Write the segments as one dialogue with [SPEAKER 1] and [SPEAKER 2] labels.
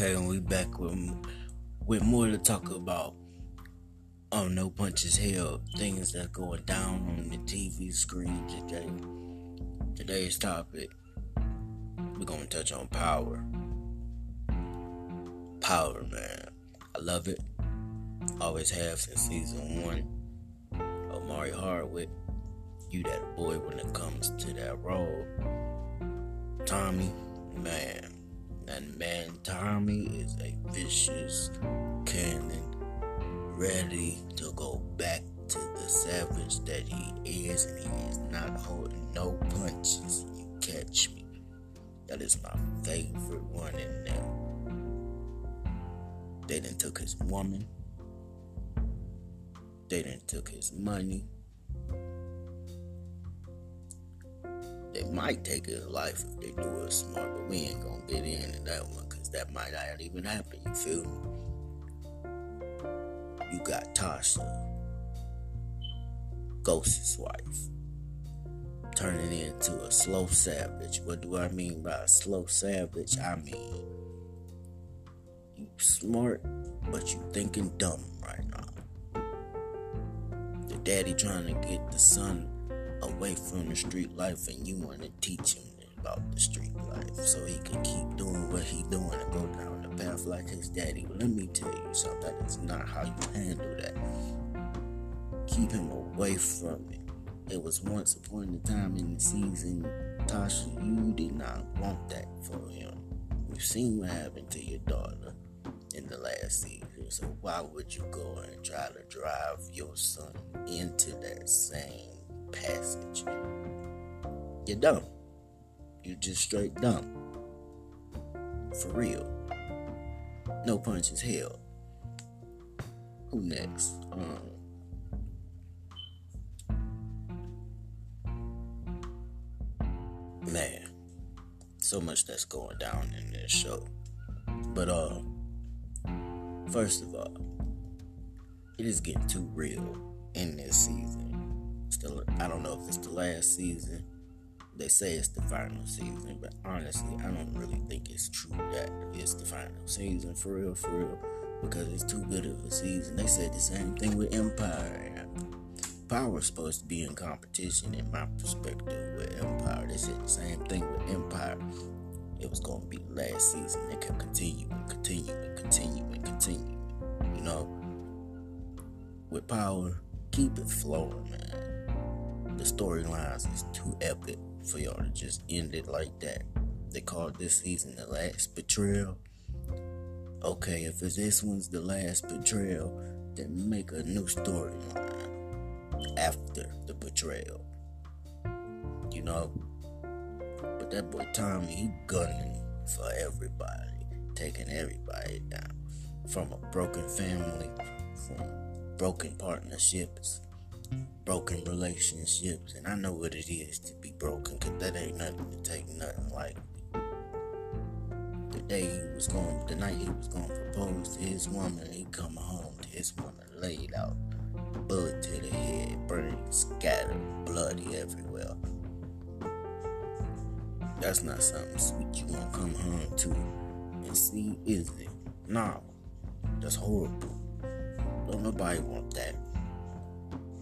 [SPEAKER 1] Okay, and we back with with more to talk about. Oh, no punches held. Things that going down on the TV screen today. Today's topic. We're gonna touch on power. Power, man. I love it. Always have since season one. Omari Hardwick, you that boy when it comes to that role. Tommy, man and man, Tommy is a vicious cannon, ready to go back to the savage that he is, and he is not holding no punches. You catch me. That is my favorite one in there. They didn't took his woman. They didn't took his money. Might take his life if they do it smart, but we ain't gonna get into that one because that might not even happen. You feel me? You got Tasha, Ghost's wife, turning into a slow savage. What do I mean by a slow savage? I mean you smart, but you thinking dumb right now. The daddy trying to get the son away from the street life and you want to teach him about the street life so he can keep doing what he doing and go down the path like his daddy. Let me tell you something. That is not how you handle that. Keep him away from it. It was once upon a time in the season, Tasha, you did not want that for him. We've seen what happened to your daughter in the last season. So why would you go and try to drive your son into that same passage. You're dumb. You're just straight dumb. For real. No punches held. Who next? Um, man, so much that's going down in this show. But uh, first of all, it is getting too real in this season I don't know if it's the last season. They say it's the final season, but honestly, I don't really think it's true that it's the final season for real, for real, because it's too good of a season. They said the same thing with Empire. Power is supposed to be in competition, in my perspective, with Empire. They said the same thing with Empire. It was going to be the last season. They kept continuing, continuing, continuing, continuing. You know, with Power, keep it flowing, man the storylines is too epic for y'all to just end it like that. They called this season the last betrayal. Okay, if this one's the last betrayal, then make a new storyline after the betrayal. You know? But that boy Tommy, he gunning for everybody, taking everybody down. From a broken family, from broken partnerships, broken relationships, and I know what it is to be broken, cause that ain't nothing to take nothing like. The day he was going, the night he was going to propose to his woman, he come home to his woman laid out, bullet to the head, burning, scattered, bloody everywhere. That's not something sweet you want to come home to and see, is it? No, that's horrible. Don't nobody want that.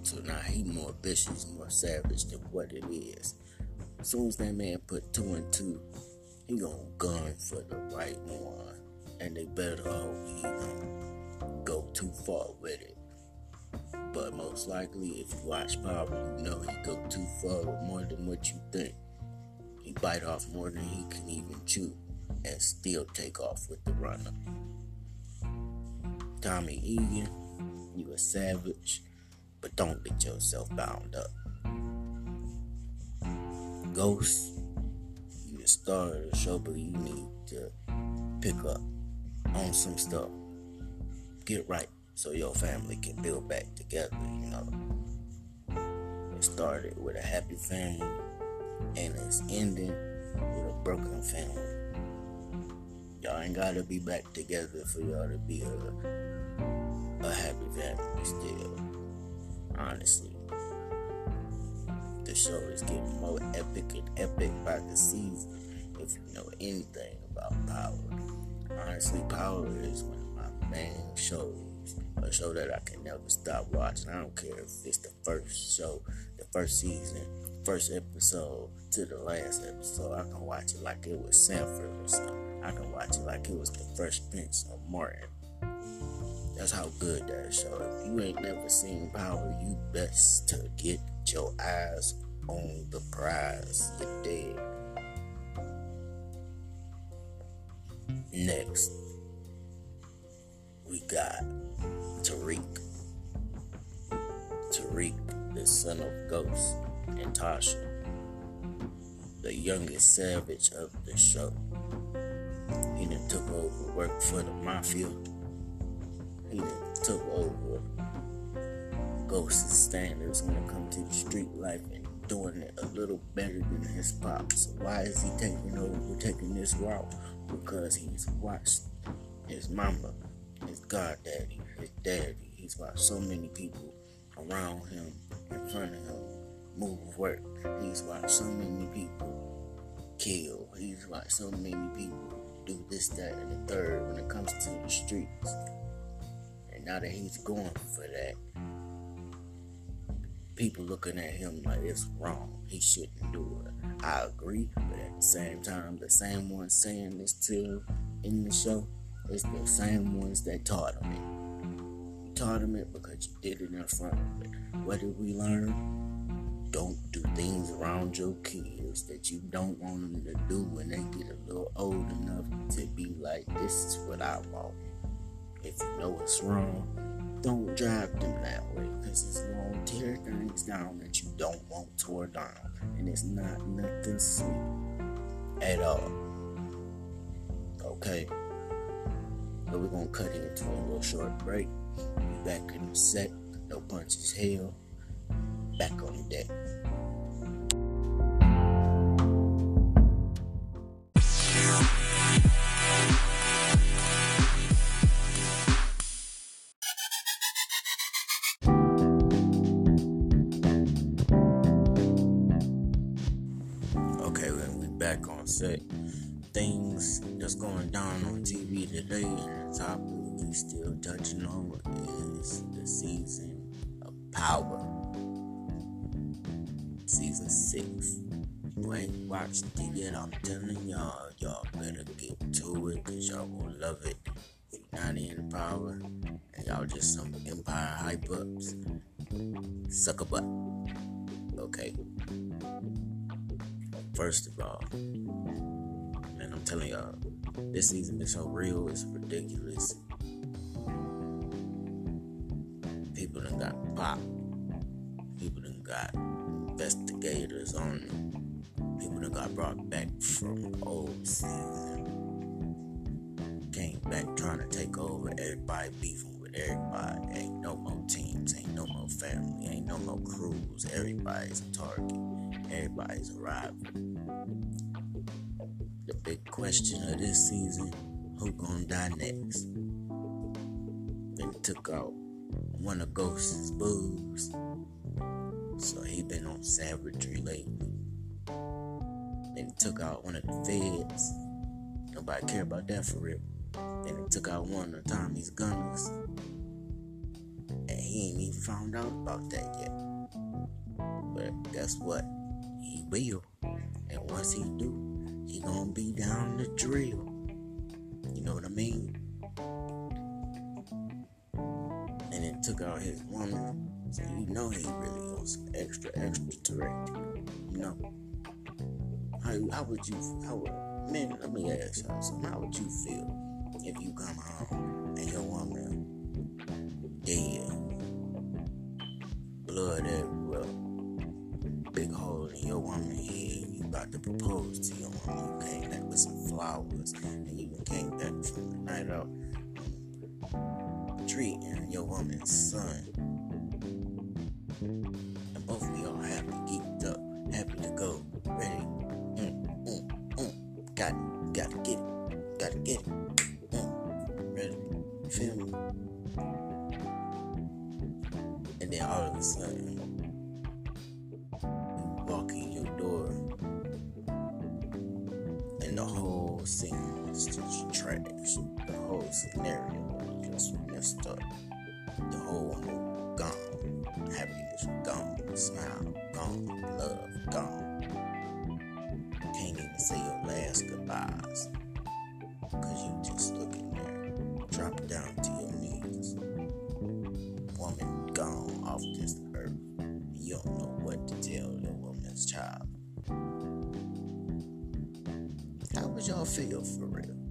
[SPEAKER 1] So now he more vicious, more savage than what it is. As soon as that man put two and two, he gonna gun for the right one. And they better hope he don't go too far with it. But most likely, if you watch Power, you know he go too far with more than what you think. He bite off more than he can even chew and still take off with the runner. Tommy Egan, you a savage but don't get yourself bound up. Ghost, you the star of the show, but you need to pick up on some stuff. Get right so your family can build back together, you know. It started with a happy family and it's ending with a broken family. Y'all ain't gotta be back together for y'all to be a, a happy family still honestly. The show is getting more epic and epic by the season if you know anything about power. honestly, Power is one of my main shows. A show that I can never stop watching. I don't care if it's the first show, the first season, first episode to the last episode. I can watch it like it was Sanford or something. I can watch it like it was the Fresh Prince of Martin. That's how good that show. If you ain't never seen Power, you best to get your eyes on the prize. You're dead. Next, we got Tariq. Tariq, the son of Ghost and Tasha, the youngest savage of the show. He then took over work for the mafia. Took over Ghost's standards when it comes to the street life and doing it a little better than his pops. Why is he taking over, taking this route? Because he's watched his mama, his goddaddy, his daddy. He's watched so many people around him, in front of him, move work. He's watched so many people kill. He's watched so many people do this, that, and the third when it comes to the streets. Now that he's going for that, people looking at him like it's wrong. He shouldn't do it. I agree, but at the same time, the same ones saying this to him in the show is the same ones that taught him it. You taught him it because you did it in front of it. What did we learn? Don't do things around your kids that you don't want them to do when they get a little old enough to be like, this is what I want. If you know it's wrong, don't drive them that way because it's going to tear things down that you don't want tore down. And it's not nothing sweet at all. Okay. So we're going to cut into a little short break. Be back in a sec. No punches hell. Back on the deck. Touching on is the season of Power, season six. You ain't watched it yet, I'm telling y'all, y'all better get to it, cause y'all will love it. You're not in Power, and y'all just some Empire hype ups, suck a butt. Okay. First of all, man, I'm telling y'all, this season is so real, it's ridiculous. Got. People done got investigators on them. People done got brought back from old season. Came back trying to take over, everybody beefing with everybody. Ain't no more teams, ain't no more family, ain't no more crews. Everybody's a target. Everybody's a rival. The big question of this season, who gonna die next? Then took out one of Ghost's boos. So he been on savagery lately. Then took out one of the feds. Nobody care about that for real. Then he took out one of Tommy's gunners. And he ain't even found out about that yet. But guess what? He will. And once he do, he gonna be down the drill. You know what I mean? Took out his woman. So you know he really some extra, extra directing. You know? How, how would you, how would, man, let me ask y'all something. How would you feel if you come home and your woman dead? Blood everywhere. Big hole in your woman head. You about to propose to your woman. You came back with some flowers. And you came back from the night out treating your woman's son. And both of y'all happy, geeked up, happy to go, ready. Mm, mm, mm. Got gotta get it, gotta get it. Mm. Ready, feel me? And then all of a sudden, you walk in your door, and the whole scene is just trash. The whole scenario was just messed up. The whole mood gone. Happiness gone. Smile gone. Love gone. Can't even say your last goodbyes. Cause you just looking there. Drop down to your knees. Woman gone off this earth. You don't know what to tell your woman's child. How would y'all feel for real?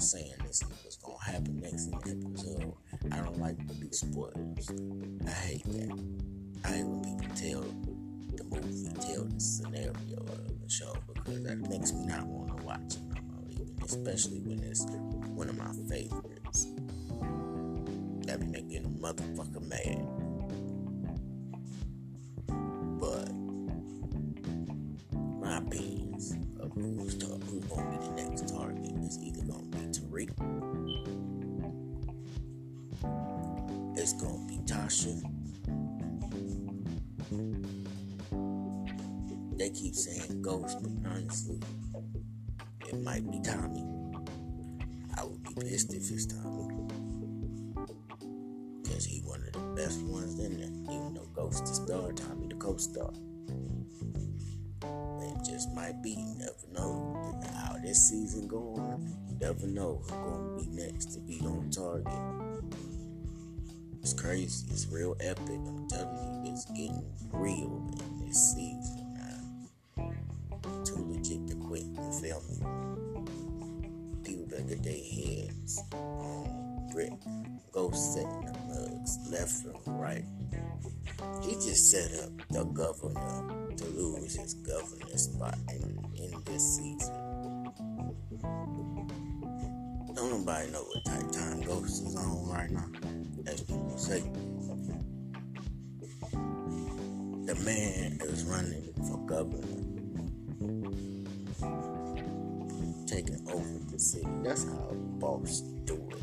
[SPEAKER 1] Not saying this is what's gonna happen next in the episode. I don't like to do spoilers. I hate that. I hate when people tell the movie, tell the scenario of the show because that makes me not want to watch it especially when it's one of my favorites. That be making a motherfucker saying Ghost, but honestly, it might be Tommy. I would be pissed if it's Tommy. Cause he one of the best ones in there. Even though Ghost is star, Tommy the co-star. It just might be. You never know how this season going. You never know who's gonna be next to be on target. It's crazy. It's real epic. I'm telling you, it's getting real in this season, me? People their heads um, on brick. Go setting the mugs left and right. He just set up the governor to lose his governor spot in, in this season. Don't nobody know what type time Ghost is on right now, as people say. The man is running for governor, city. That's how boss do it.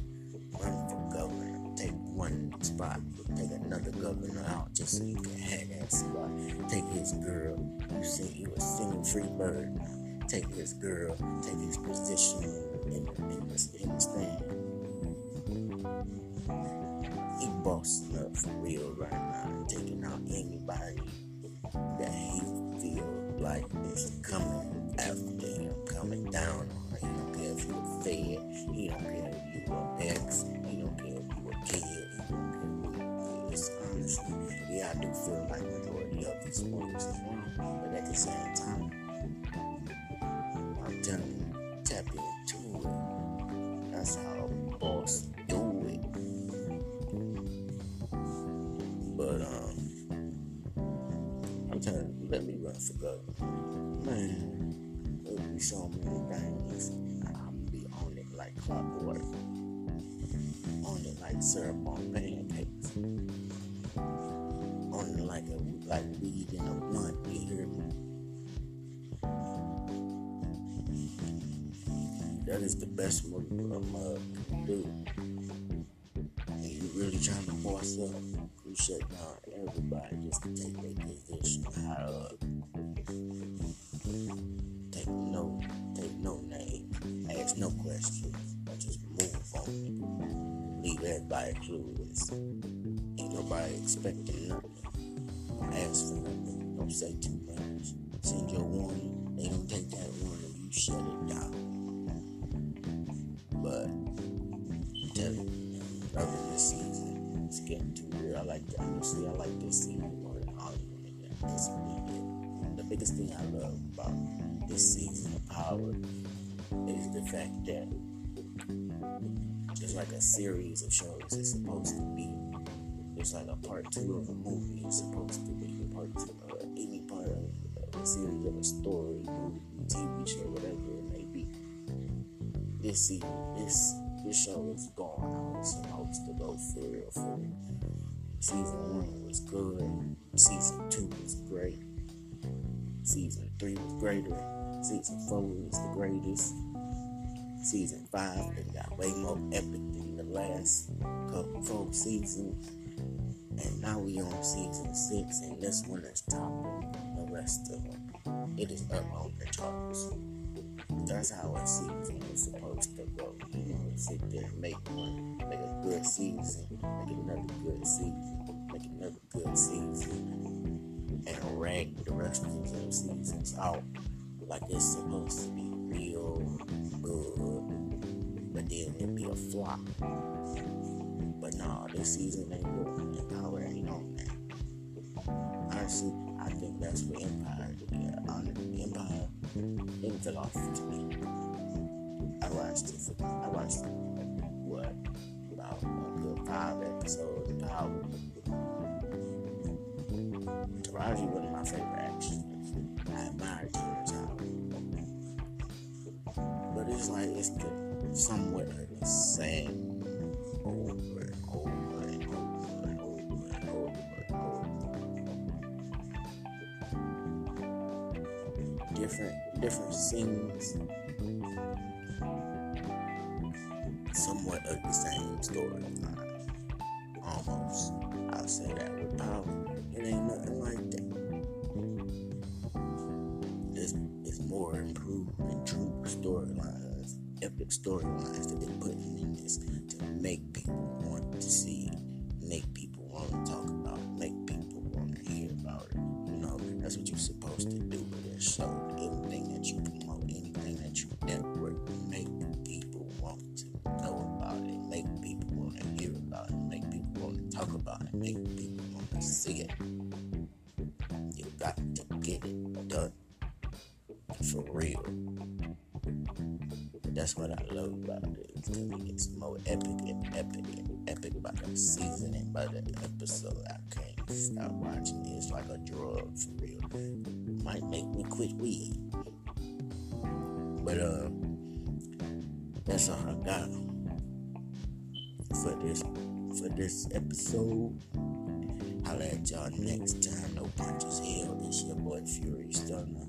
[SPEAKER 1] Run for governor, take one spot, take another governor out just so you can have that spot. Take his girl, you see, you was singing Free Bird. Take his girl, take his position in, in, the, in the stand. He bossing up for real right now taking out anybody that he feel like is coming after him, coming down he don't care if you a ex, he don't care if you a kid, he don't care who you is. Honestly, yeah, I do feel like majority of these movies is wrong, but at the same time, syrup on pancakes. On like a like weed in a blunt. You hear me? That is the best move a mug can do. And you really trying to boss up, you shut down everybody just to take their position high up. Clueless. Ain't nobody expecting nothing. Don't ask for nothing. Don't say too much. Send your warning. They don't take that warning. You shut it down. But I'm telling you, loving this season. It's getting too real. I like honestly, I like this season more than them. It's really The biggest thing I love about this season of Power is the fact that it's like a series of shows. It's supposed to be. It's like a part two of a movie. It's supposed to be a part two of any part of a series of a story, movie, TV show, whatever it may be this season, this this show is gone. how it's supposed to go for for. Season one was good. Season two was great. Season three was greater. season four is the greatest. Season five it got way more epic than the last couple seasons. And now we on season six, and this one is topping the rest of them. It is up on the charts. That's how a season is supposed to go. You know, sit there and make one, make a good season, make another good season, make another good season, and rag the rest of the seasons out like it's supposed to be real good, but then it be a flop. But nah, this season ain't good, and power ain't on that. Honestly, I think that's what Empire did. Yeah, Empire, it fell off to me. I watched it. For, I watched what about a good five episodes. About Taraji one of my favorite actors. I admire Taraji, but it's like it's the, somewhat the same over and over and over and over and over. Different different scenes somewhat of the same storyline. Almost. I'll say that with power. It ain't nothing like that. Epic storylines that they're putting in this to make people want to see make people want to talk about make people want to hear about it. You know, that's what you're supposed to do with this show. Love about it. Because it gets more epic and epic and epic by the season and by the episode. I can't stop watching it. It's like a drug for real. It Might make me quit weed. But uh that's all I got for this for this episode. I'll at y'all next time. No punches held. It's your boy Fury Stunner.